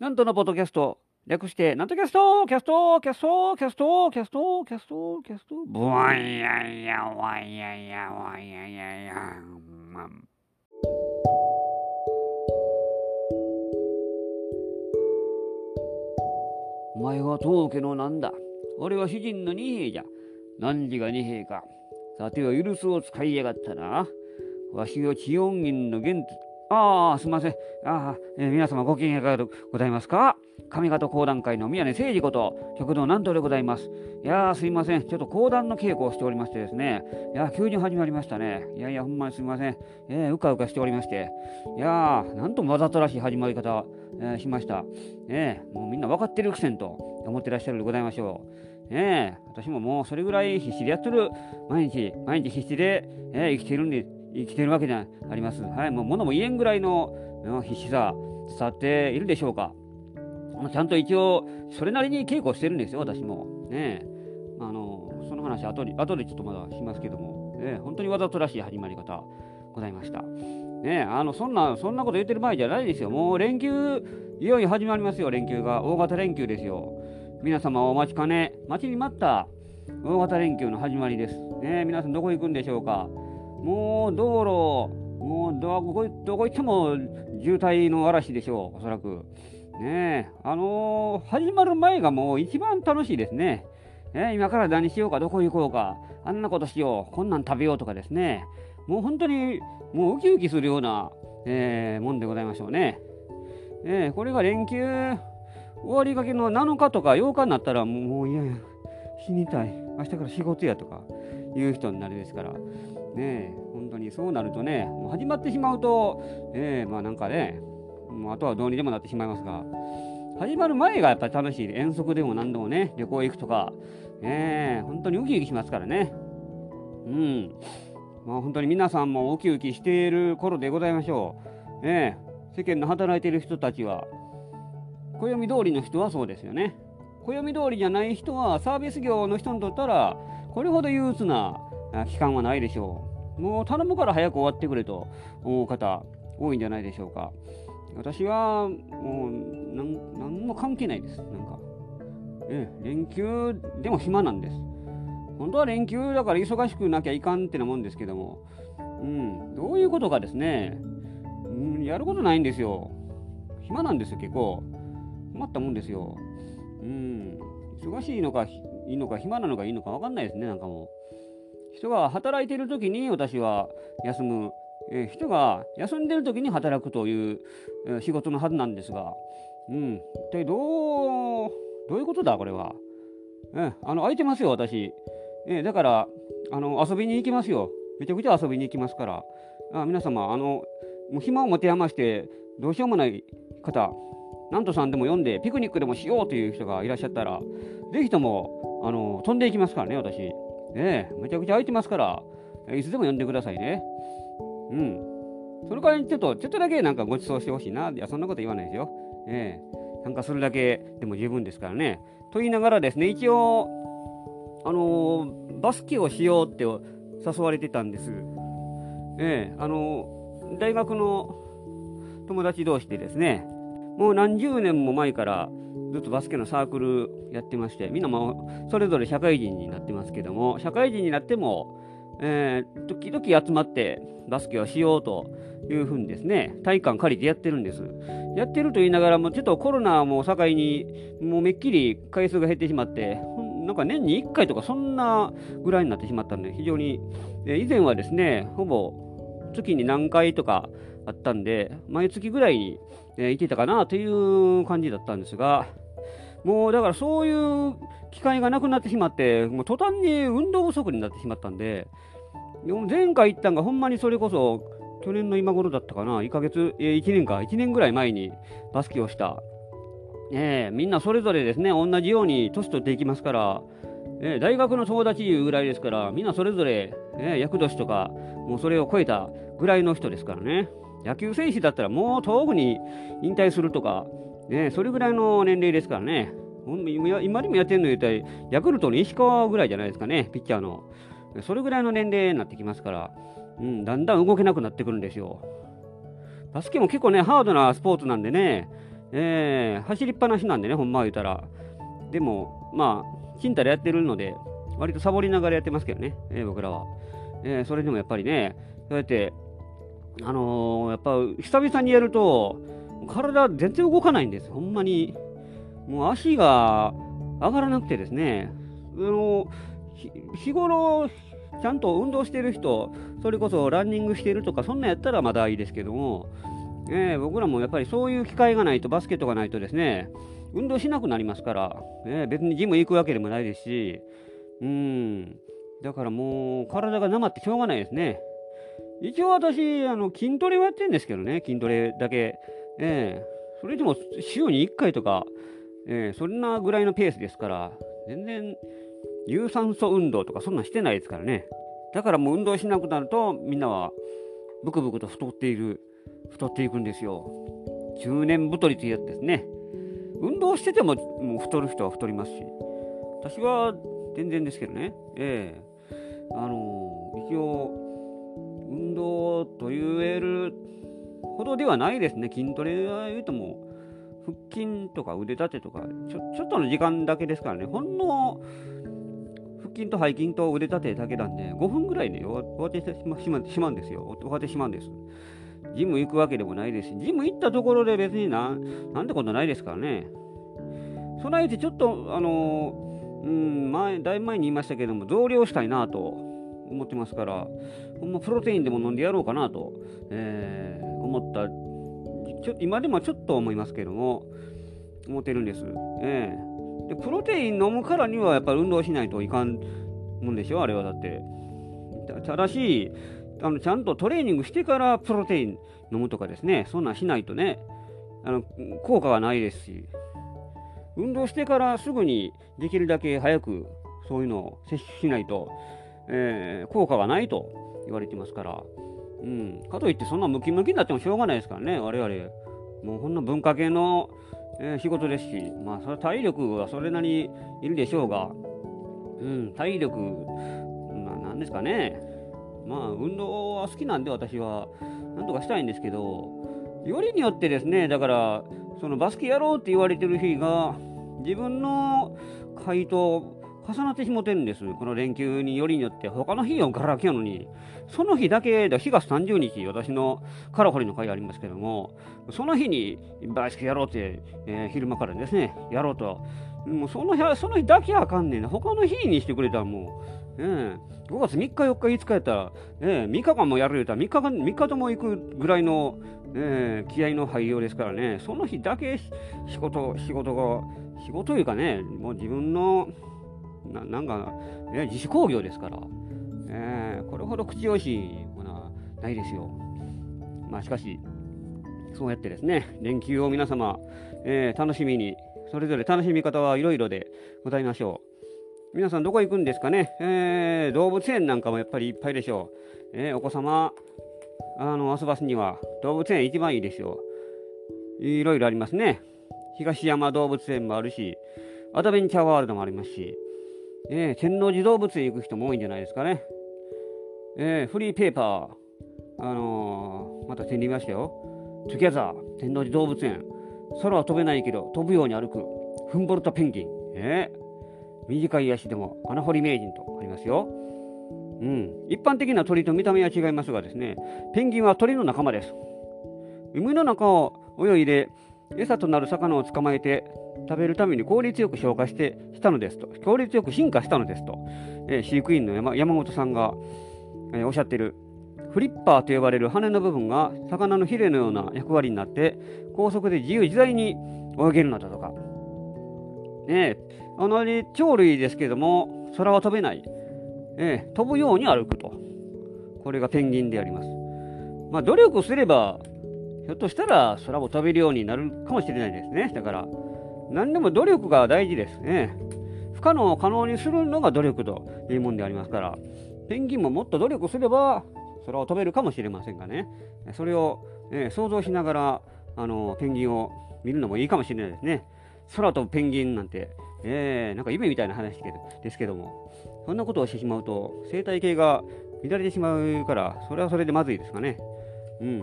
なんとのポッドキャスト、略して、なんとキャスト、キャスト、キャスト、キャスト、キャスト、キャスト、キャスト、ブワイヤイヤ、ワイヤイヤ、ワイヤイヤヤ、まお前は当家のなんだ。俺は主人の二兵じゃ。何時が二兵か。さては許すを使いやがったな。わしを地音銀の源ああ、すみません。ああ、えー、皆様ご機嫌いかがでございますか？上方講談会の宮根誠司こと、極道南東でございます。いやー、すいません。ちょっと講談の稽古をしておりましてですね。いや急に始まりましたね。いやいや、ほんまにすみません。えー、うかうかしておりまして。いやー、なんとわざとらしい始まり方、えー、しました。えー、もうみんな分かってるくせんと思ってらっしゃるでございましょう。ええ私ももうそれぐらい必死でやってる。毎日、毎日必死で、えー、生きているんで、生きてるわけじゃあります。はい、もう物も言えんぐらいの必死さ伝わっているでしょうか。ちゃんと一応、それなりに稽古してるんですよ、私も。ねあの、その話後で、後でちょっとまだしますけども、ね、本当にわざとらしい始まり方ございました。ねあの、そんな、そんなこと言ってる場合じゃないですよ。もう連休、いよいよ始まりますよ、連休が。大型連休ですよ。皆様お待ちかね、待ちに待った大型連休の始まりです。ね皆さんどこ行くんでしょうか。もう道路、もうどこどこ行っても渋滞の嵐でしょう、おそらく。ねえ、あのー、始まる前がもう一番楽しいですね。ね今から何しようか、どこ行こうか、あんなことしよう、こんなん食べようとかですね。もう本当に、もうウキウキするような、えー、もんでございましょうね。えこれが連休終わりがけの7日とか8日になったらもういやいや死にたい明日から仕事やとかいう人になるですからね本当にそうなるとね、もう始まってしまうと、ねまあなんかね、もうあとはどうにでもなってしまいますが、始まる前がやっぱり楽しい。遠足でも何でもね、旅行行くとか、ね本当にウキウキしますからね。うん。まあ本当に皆さんもウキウキしている頃でございましょう。ね世間の働いている人たちは、暦通りの人はそうですよね。暦通りじゃない人はサービス業の人にとったら、これほど憂鬱な期間はないでしょう。もう頼むから早く終わってくれと思う方多いんじゃないでしょうか。私はもう何も関係ないです。なんか。ええ、連休でも暇なんです。本当は連休だから忙しくなきゃいかんってなもんですけども、うん、どういうことかですね、うん、やることないんですよ。暇なんですよ、結構。困ったもんですよ。うん、忙しいのかいいのか、暇なのかいいのか分かんないですね、なんかもう。人が働いている時に私は休む、え、人が休んでる時に働くという、え、仕事のはずなんですが、うん、一体どう、どういうことだ、これは。えー、あの空いてますよ、私。えー、だからあの遊びに行きますよ。めちゃくちゃ遊びに行きますから。あ皆様、あのもう暇を持て余して、どうしようもない方、なんとさんでも読んで、ピクニックでもしようという人がいらっしゃったら、ぜひともあの飛んでいきますからね、私。ねめちゃくちゃ空いてますから、いつでも呼んでくださいね。うん。それからちょっと、ちょっとだけなんかご馳走してほしいな。いや、そんなこと言わないですよ。ええ参加するだけでも十分ですからね。と言いながらですね、一応、あのー、バスケをしようって誘われてたんです。ええあの、大学の友達同士でですね、もう何十年も前からずっとバスケのサークルやってまして、みんなもそれぞれ社会人になってますけども、社会人になっても、えー、時々集まってバスケをしようというふうにですね、体育館借りてやってるんです。やってると言いながらも、ちょっとコロナも境に、もうめっきり回数が減ってしまって、なんか年に1回とかそんなぐらいになってしまったんで、非常に、えー、以前はですね、ほぼ月に何回とかあったんで、毎月ぐらいに、えー、行ってたかなという感じだったんですが、もうだからそういう機会がなくなってしまって、もう途端に運動不足になってしまったんで、前回行ったんがほんまにそれこそ去年の今頃だったかな、1ヶ月、え、1年か、1年ぐらい前にバスケをした。え、みんなそれぞれですね、同じように年取っていきますから、え、大学の友達いうぐらいですから、みんなそれぞれ、え、役年とか、もうそれを超えたぐらいの人ですからね。野球選手だったらもう遠くに引退するとか、ね、それぐらいの年齢ですからね。今でもやってるの言ったら、ヤクルトの石川ぐらいじゃないですかね、ピッチャーの。それぐらいの年齢になってきますから、うん、だんだん動けなくなってくるんですよ。バスケも結構ね、ハードなスポーツなんでね、えー、走りっぱなしなんでね、ほんま言うたら。でも、まあ、ちんたらやってるので、割とサボりながらやってますけどね、えー、僕らは。えー、それでもやっぱりね、そうやって、あのー、やっぱ久々にやると、体全然動かないんです。ほんまに。もう足が上がらなくてですね、あの日頃、ちゃんと運動してる人、それこそランニングしてるとか、そんなんやったらまだいいですけども、えー、僕らもやっぱりそういう機会がないと、バスケットがないとですね、運動しなくなりますから、えー、別にジム行くわけでもないですし、うん、だからもう体がなまってしょうがないですね。一応私、あの筋トレはやってるんですけどね、筋トレだけ。えー、それでも週に1回とか、えー、そんなぐらいのペースですから、全然有酸素運動とかそんなんしてないですからね。だからもう運動しなくなると、みんなはブクブクと太っている、太っていくんですよ。中年太りというやつですね。運動しててももう太る人は太りますし、私は全然ですけどね。ええあの一応、運動と言えるほどではないですね。筋トレは言うともう、腹筋とか腕立てとかちょ、ちょっとの時間だけですからね。ほんの腹筋と背筋と腕立てだけなんで、5分ぐらいで終わってしましまうんですよ。終わってしまうんです。ジム行くわけでもないですし、ジム行ったところで別にななんてことないですからね。備えてちょっと、あのうん、前、だいぶ前に言いましたけども、増量したいなと思ってますから、ほんまプロテインでも飲んでやろうかなと、えー、思った、ちょ今でもちょっと思いますけども、思ってるんです。えー、でプロテイン飲むからにはやっぱり運動しないといかんもんでしょ、あれは。だって。ただし、あのちゃんとトレーニングしてからプロテイン飲むとかですね、そんなんしないとね、あの効果はないですし、運動してからすぐにできるだけ早くそういうのを摂取しないと、えー、効果がないと言われてますから、うん、かといってそんなムキムキになってもしょうがないですからね、我々。もうこんな文化系の、えー、仕事ですし、まあ、それ体力はそれなりにいるでしょうが、うん、体力、まあ、なんですかね。まあ、運動は好きなんで私は、なんとかしたいんですけど、よりによってですね、だから、そのバスケやろうって言われてる日が、自分の回答重なってしもてんです。この連休によりによって、他の日をガラ空きやのに、その日だけで4月30日、私のカラホリの会ありますけども、その日にバイスケやろうって、えー、昼間からですね、やろうと。もうその日その日だけあかんねんな。他の日にしてくれたらもう、えー、5月3日、4日、5日やったら、えー、3日間もやる言うたら3日間、3日とも行くぐらいの、えー、気合の入りようですからね、その日だけ仕事、仕事が、仕事というかね、もう自分の、ななんか、ね、自主工業ですから、えー、これほど口惜しいものはないですよ。まあしかし、そうやってですね、連休を皆様、えー、楽しみに、それぞれ楽しみ方はいろいろでございましょう。皆さんどこ行くんですかね、えー、動物園なんかもやっぱりいっぱいでしょう。えー、お子様、あの、遊ばすには動物園一番いいですよ。いろいろありますね。東山動物園もあるし、アドベンチャーワールドもありますし、えー、天王寺動物園行く人も多いんじゃないですかね。えー、フリーペーパー、あのー、また手に入れましたよ。トゥギャザー、天王寺動物園。空は飛べないけど、飛ぶように歩く。フンボルトペンギン。えー、短い足でも穴掘り名人とありますよ。うん。一般的な鳥と見た目は違いますがですね、ペンギンは鳥の仲間です。海の中を泳いで、餌となる魚を捕まえて食べるために効率よく消化してしたのですと、効率よく進化したのですと、えー、飼育員の山山本さんが、えー、おっしゃってる。フリッパーと呼ばれる羽の部分が魚のヒレのような役割になって高速で自由自在に泳げるのだとか。ねあの鳥類ですけども空は飛べない、えー、飛ぶように歩くと。これがペンギンであります。まあ、努力すればひょっとしたら空も飛べるようになるかもしれないですね。だから、何でも努力が大事ですね。不可能を可能にするのが努力というもんでありますから、ペンギンももっと努力すれば空を飛べるかもしれませんがね、それを、え想像しながらあのペンギンを見るのもいいかもしれないですね。空飛ぶペンギンなんて、えー、なんか夢みたいな話ですけども、そんなことをしてしまうと生態系が乱れてしまうから、それはそれでまずいですかね。うん。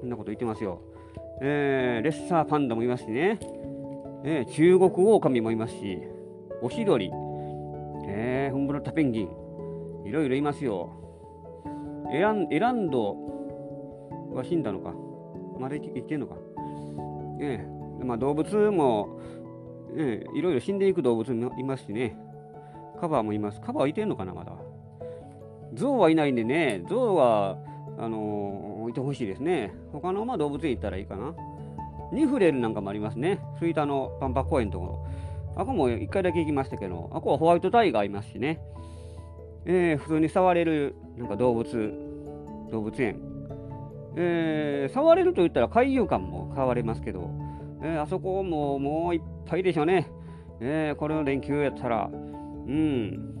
こんなこと言ってますよ。えー、レッサーパンダもいますしね、えー、中国オオカミもいますし、オシドリ、えー、フンブラタペンギン、いろいろいますよ。エランエランドは死んだのかまだ生きてんのかええまあ動物も、ええ、いろいろ死んでいく動物もいますしね。カバーもいます。カバーはいてんのかなまだ。ゾウはいないんでね、ゾウは、あのー、いてほしいですね。他のまあ動物園行ったらいいかな。ニフレルなんかもありますね。吹田のパンパ公園のところ。あこも一回だけ行きましたけど、あこはホワイトタイガーいますしね。えー、普通に触れるなんか動物、動物園。えー、触れると言ったら海遊館も買われますけど、えー、あそこももういっぱいでしょうね。えー、これの連休やったら、うん、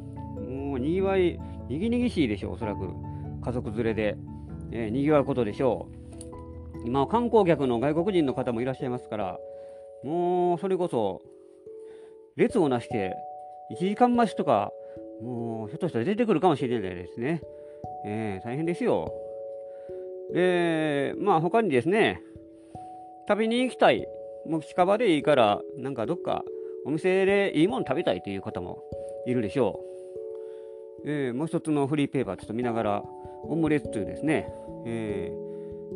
もうにぎわい、にぎにぎしいでしょう、おそらく。家族連れで、えー、にぎわうことでしょう。今は、観光客の外国人の方もいらっしゃいますから、もうそれこそ、列をなして、1時間待ちとか、もうひょっとしたら出てくるかもしれないですね。えー、大変ですよ。で、まあ他にですね、食べに行きたい。もう近場でいいから、なんかどっかお店でいいもの食べたいという方もいるでしょう。えー、もう一つのフリーペーパーちょっと見ながら、オムレッツですね、えー、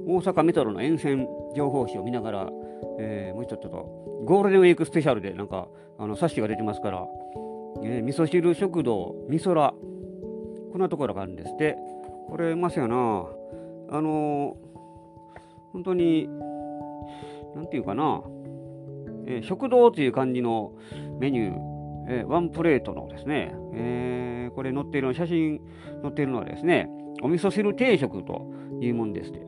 大阪メトロの沿線情報誌を見ながら、えー、もう一つちょっとゴールデンウィークスペシャルでなんかあの冊子が出てますから、えー、味噌汁食堂味噌らこんなところがあるんですって。これますよなあの本当になんていうかな、えー、食堂という感じのメニュー、えー、ワンプレートのですね、えー、これ載っているの写真載っているのはですねお味噌汁定食というもんですで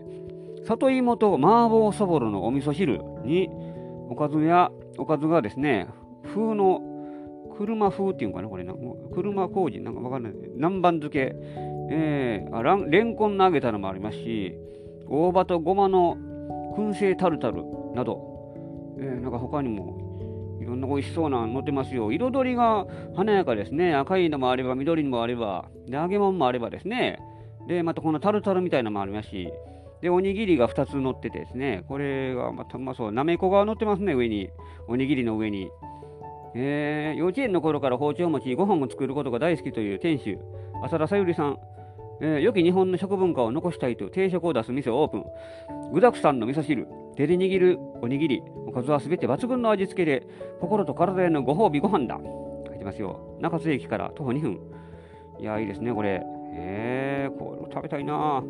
里芋と麻婆そぼろのお味噌汁におかずやおかずがですね風の車風っていうのかなこれな車麹なんかわかんない。南蛮漬け、えー、あらんレンコンの揚げたのもありますし大葉とごまの燻製タルタルなど、えー、なんか他にもいろんな美味しそうなの載ってますよ。彩りが華やかですね。赤いのもあれば緑のもあればで揚げ物もあればですね。でまたこのタルタルみたいなのもありますし。でおにぎりが2つ乗っててですねこれがまたうまそうなめこが乗ってますね上に。おにぎりの上に。えー、幼稚園の頃から包丁持ちご飯を作ることが大好きという店主浅田さゆりさん、えー、良き日本の食文化を残したいと定食を出す店をオープン。具沢山の味噌汁手で握るおにぎりおかずはすべて抜群の味付けで心と体へのご褒美ご飯だ。書いてますよ。中津駅から徒歩2分。いやいいですねこれ。えー、これ食べたいな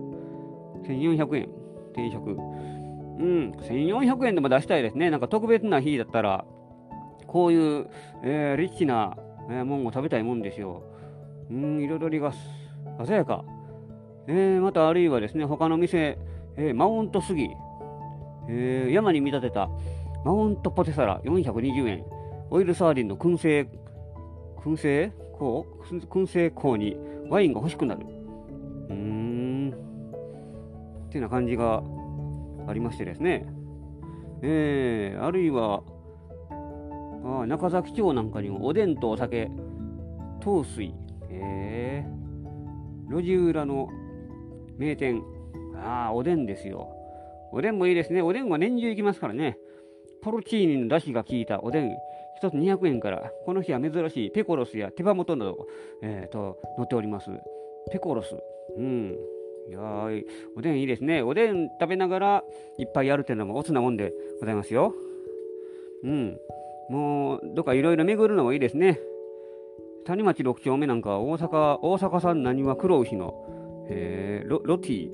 1400円。定食。うん。1400円でも出したいですね。なんか特別な日だったらこういう、えー、リッチな、えー、もんを食べたいもんですよ。うん、彩りが鮮やか。えー、またあるいはですね、他の店、えー、マウント杉、えー、山に見立てたマウントポテサラ420円、オイルサーディンの燻製、燻製香燻製香にワインが欲しくなる。てな感じがありましてですね。えー、あるいは、あ中崎町なんかにもおでんとお酒、糖水、えー、路地裏の名店、ああ、おでんですよ。おでんもいいですね。おでんは年中行きますからね。ポルチーニの出汁が効いたおでん、1つ200円から、この日は珍しいペコロスや手羽元など、えー、と載っております。ペコロス。うん。いやおでんいいですね。おでん食べながらいっぱいやるっていうのもおつなもんでございますよ。うん。もう、どっかいろいろ巡るのもいいですね。谷町6丁目なんか大阪、大阪産なにわ黒牛の、えー、ロロティ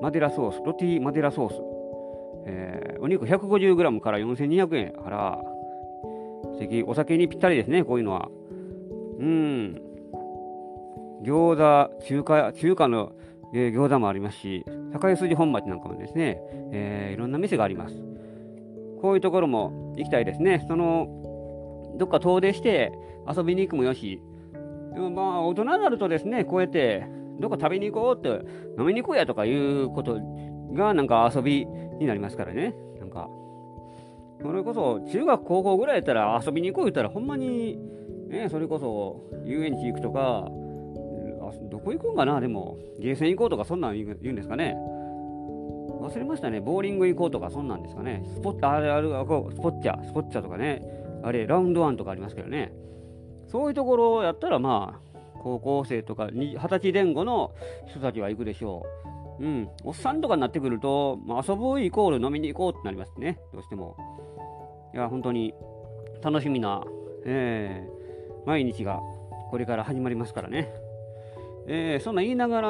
マデラソース、ロティマデラソース、えー、お肉 150g から4200円。あら、素敵。お酒にぴったりですね、こういうのは。うん。餃子、中華、中華の、えー、餃子もありますし、境筋本町なんかもですね、えー、いろんな店があります。こういうところも行きたいですね。その、どっか遠出して遊びに行くもよし、でもまあ、大人になるとですね、こうやって、どっか食べに行こうって、飲みに行こうやとかいうことが、なんか遊びになりますからね。なんか、それこそ、中学、高校ぐらいやったら遊びに行こう言ったら、ほんまに、ね、それこそ、遊園地行くとか、どこ行くんかな、でも、ゲーセン行こうとか、そんなん言うんですかね？忘れましたね、ボーリング行こうとか、そんなんですかね、スポッあれあるこうスポッチャ、スポッチャとかね、あれ、ラウンドワンとかありますけどね、そういうところをやったら、まあ、高校生とか二十歳前後の人たちは行くでしょう。うん、おっさんとかになってくると、まあ、遊ぶイコール飲みに行こうってなりますね、どうしても。いや、本当に楽しみな、えー、毎日がこれから始まりますからね。えー、そんな言いながら、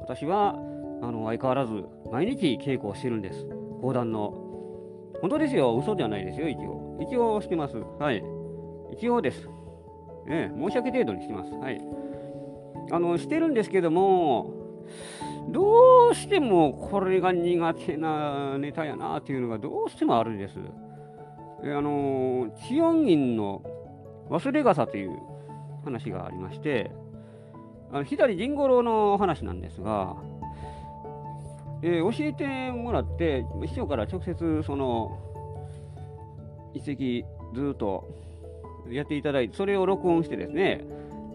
私はあの相変わらず毎日稽古をしてるんです。講談の。本当ですよ。嘘ではないですよ、一応。一応してます。はい。一応です。ええ、申し訳程度にしてます。はい。あの、してるんですけども、どうしてもこれが苦手なネタやなっていうのがどうしてもあるんです。えあの、千音院の忘れ傘という話がありまして、あの左陣五郎の話なんですが、えー、教えてもらって、師匠から直接その一席ずっとやっていただいて、それを録音してですね、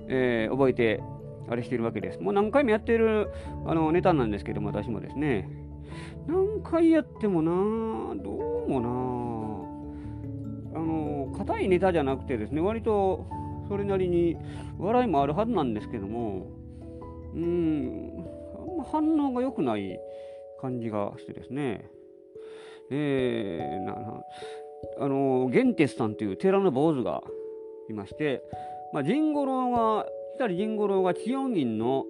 えー、覚えて、あれしてるわけです。もう何回もやってるあのネタなんですけども、私もですね、何回やってもな、どうもな、あの、硬いネタじゃなくてですね、割とそれなりに笑いもあるはずなんですけども、うん、あんま反応が良くない感じがしてですね、えー、なあの、玄哲さんという寺の坊主がいまして、まあ、神五郎が、左神五郎が千代銀の、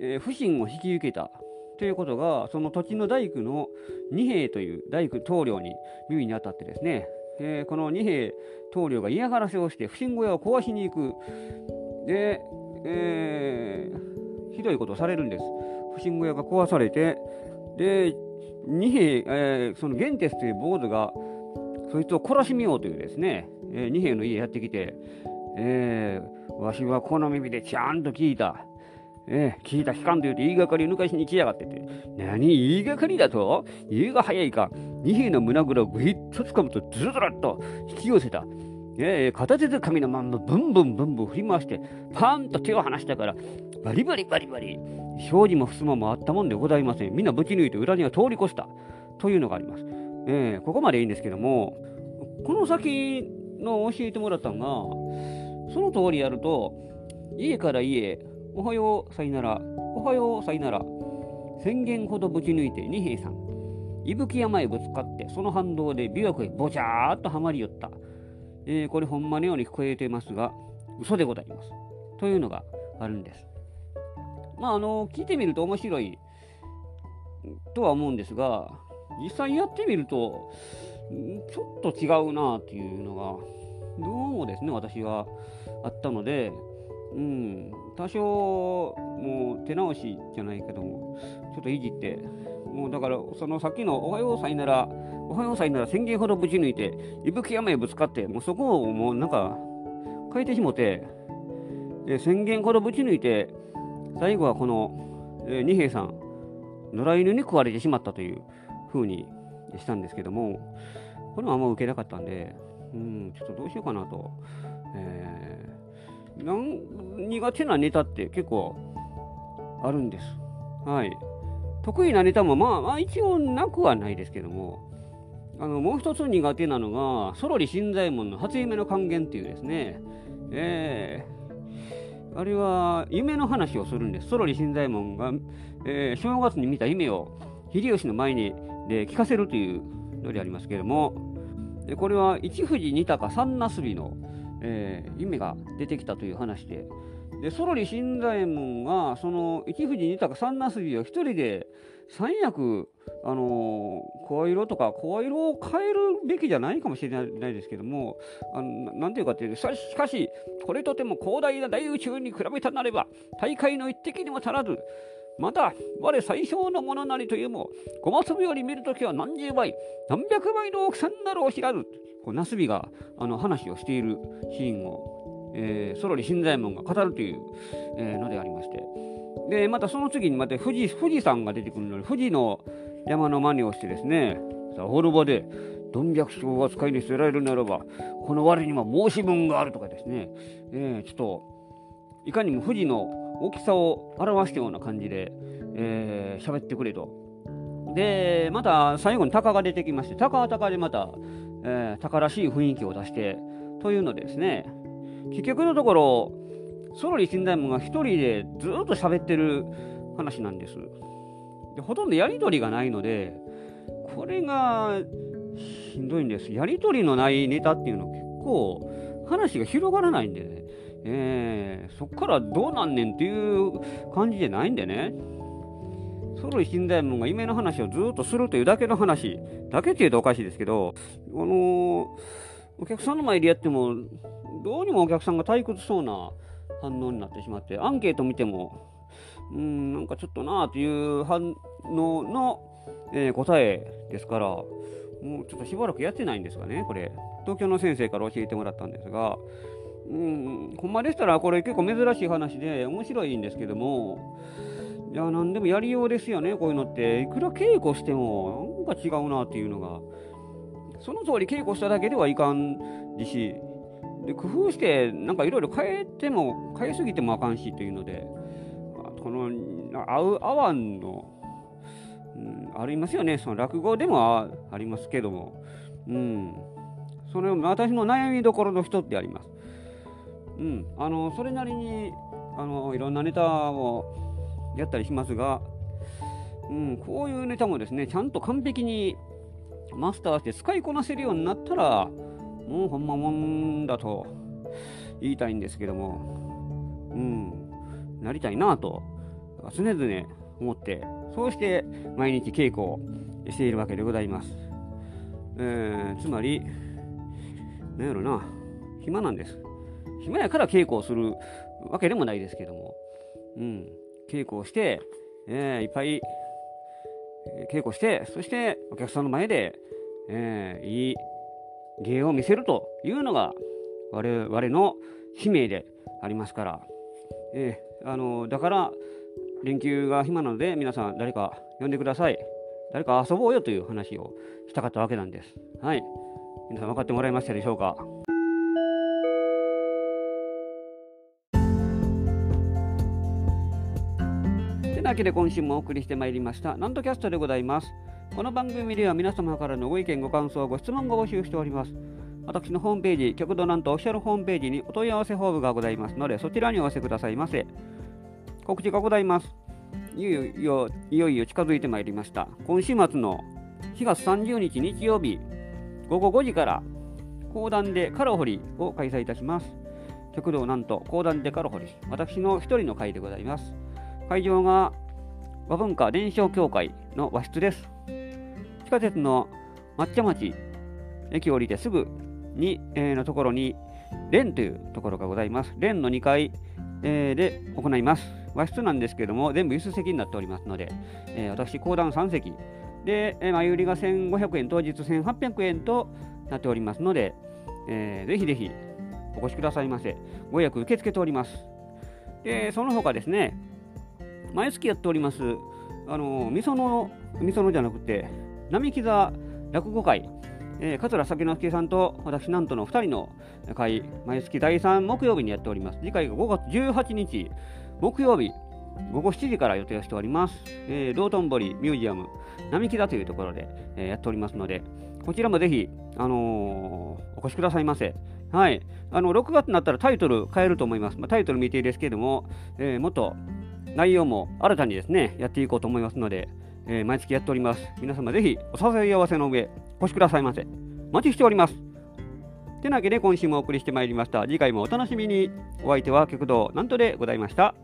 えー、不信を引き受けたということが、その土地の大工の二兵という大工棟梁に耳に当たってですね、えー、この二兵棟梁が嫌がらせをして不審小屋を壊しに行く。で、えー、ひどいことをされるんです。不審小屋が壊されて、で、二兵、えー、その玄哲という坊主が、そいつを懲らしみようというですね、えー、二兵の家やってきて、えー、わしはこの耳でちゃんと聞いた。えー、聞いた聞かんと言うて言いがかり抜かしに来やがってて。何言いがかりだと？言いが早いか。二兵の胸ぐらをぐいっと掴むとずるずるっと引き寄せた。えー、片手で紙のまんまブンブンブンブン振り回して、パーンと手を離したから、バリバリバリバリ。障子も襖もあったもんでございません。みんなぶち抜いて裏には通り越した。というのがあります。えー、ここまでいいんですけども、この先の教えてもらったのが、その通りやると、家から家、おはよう、さいなら、おはよう、さいなら、宣言ほどぶち抜いて二兵さん、伊吹山へぶつかって、その反動で琵琶湖へぼちゃーっとはまりよった。えー、これほんまのように聞こえてますが、嘘でございます。というのがあるんです。まあ、あの、聞いてみると面白いとは思うんですが、実際やってみると、ちょっと違うなっていうのが、どうもですね、私はあったので、うん、多少、もう手直しじゃないけども、ちょっといじって、もうだから、そのさっきのおはようさいなら、おはようさいなら宣言ほどぶち抜いて、伊吹山へぶつかって、もうそこをもうなんか変えてしもて、で宣言ほどぶち抜いて、最後はこの、えー、二兵さん、野良犬に食われてしまったという風にしたんですけども、これはあんま受けなかったんで、うん、ちょっとどうしようかなと。えー、なん苦手なネタって結構あるんです。はい。得意なネタもまあ、まあ、一応なくはないですけども、あのもう一つ苦手なのが、ソロリ新左衛門の初夢の還元っていうですね、えー、あれは夢の話をするんです。ソロリ新左衛門が、えー、正月に見た夢を秀吉の前にで聞かせるというのでありますけれども、これは一富士二鷹三なすびの、えー、夢が出てきたという話で、で、ソロリ新左衛門が、その一富士二鷹三なすびを一人で三役、あのー、声色とか声色を変えるべきじゃないかもしれないですけども、あのなんていうかっていうと、しかし、これとても広大な大宇宙に比べたなれば、大会の一滴にも足らず、また、我最小のものなりというも、ごま粒より見るときは何十倍、何百倍の大きさになるを知らず、こうナスビがあの話をしているシーンを、えー、ソロリ新左衛門が語るという、えー、のでありまして、で、またその次にまた富士富士山が出てくるので、富士の山の真似をしてですね、さあ、滅場で、どん百姓が使いに捨てられるならば、この我には申し分があるとかですね、えー、ちょっと、いかにも富士の大きさを表したような感じで、えー、喋ってくれと。で、また最後に鷹が出てきまして、鷹は鷹でまた、えー、鷹らしい雰囲気を出して、というのでですね、結局のところ、ソロリ死んだもが一人でずっと喋ってる話なんですで。ほとんどやりとりがないので、これがしんどいんです。やりとりのないネタっていうのは結構話が広がらないんでね、えー、そっからどうなんねんっていう感じじゃないんでね。ソロリ死んだもんが夢の話をずっとするというだけの話、だけって言うとおかしいですけど、あのー、お客さんの前でやっても、どうにもお客さんが退屈そうな反応になってしまって、アンケート見ても、うん、なんかちょっとなあという反応の、えー、答えですから、もうちょっとしばらくやってないんですがね、これ。東京の先生から教えてもらったんですが、うん、ほんまでしたらこれ結構珍しい話で面白いんですけども、いや、なんでもやりようですよね、こういうのって。いくら稽古しても、なんか違うなっていうのが。その通り稽古しただけではいかんし、で工夫して、なんかいろいろ変えても、変えすぎてもあかんしというので、この合う合わんの、うん、ありますよね、その落語でもありますけども、うん、それ私の悩みどころの人ってあります。うん、あのそれなりにあのいろんなネタをやったりしますが、うん、こういうネタもですね、ちゃんと完璧にマスターして使いこなせるようになったら、もうほんまもんだと言いたいんですけども、うん、なりたいなと、常々思って、そうして毎日稽古をしているわけでございます。えー、つまり、なんやろな、暇なんです。暇やから稽古をするわけでもないですけども、うん、稽古をして、えー、いっぱい、えー、稽古して、そしてお客さんの前で、えー、いい芸を見せるというのが我々の使命でありますから、えー、あのだから連休が暇なので皆さん誰か呼んでください。誰か遊ぼうよという話をしたかったわけなんです。はい。皆さん分かってもらえましたでしょうか？けで今週もお送りしてまいりました。なんとキャストでございます。この番組では皆様からのご意見ご感想ご質問を募集しております。私のホームページ極度なんとオフィシャルホームページにお問い合わせフォームがございますのでそちらにお寄せくださいませ。告知がございます。いよいよいよいよ近づいてまいりました。今週末の4月30日日曜日午後5時から講談でカラホリを開催いたします。極道なんと講談でカラホリ私の一人の会でございます。会場が和文化伝承協会の和室です。地下鉄の抹茶町駅を降りてすぐに、えー、のところに、連というところがございます。連の2階、えー、で行います。和室なんですけれども、全部椅子席になっておりますので、えー、私、講談3席で、えー、前売りが1500円、当日1800円となっておりますので、えー、ぜひぜひお越しくださいませ。ご予約受け付けております。で、その他ですね、毎月やっております、あのみその、みそのじゃなくて、並木座落語会、えー、桂崎之助さんと私なんとの2人の会、毎月第3木曜日にやっております。次回が5月18日、木曜日、午後7時から予定しております。えー、道頓堀ミュージアム、並木座というところで、えー、やっておりますので、こちらもぜひ、あのー、お越しくださいませ。はい。あの、6月になったらタイトル変えると思います。まあ、タイトル未定ですけれども、えー、もっと内容も新たにですね、やっていこうと思いますので、えー、毎月やっております。皆様ぜひお誘い合わせの上、お越しくださいませ。お待ちしております。てなわけで今週もお送りしてまいりました。次回もお楽しみに。お相手は極道なんとでございました。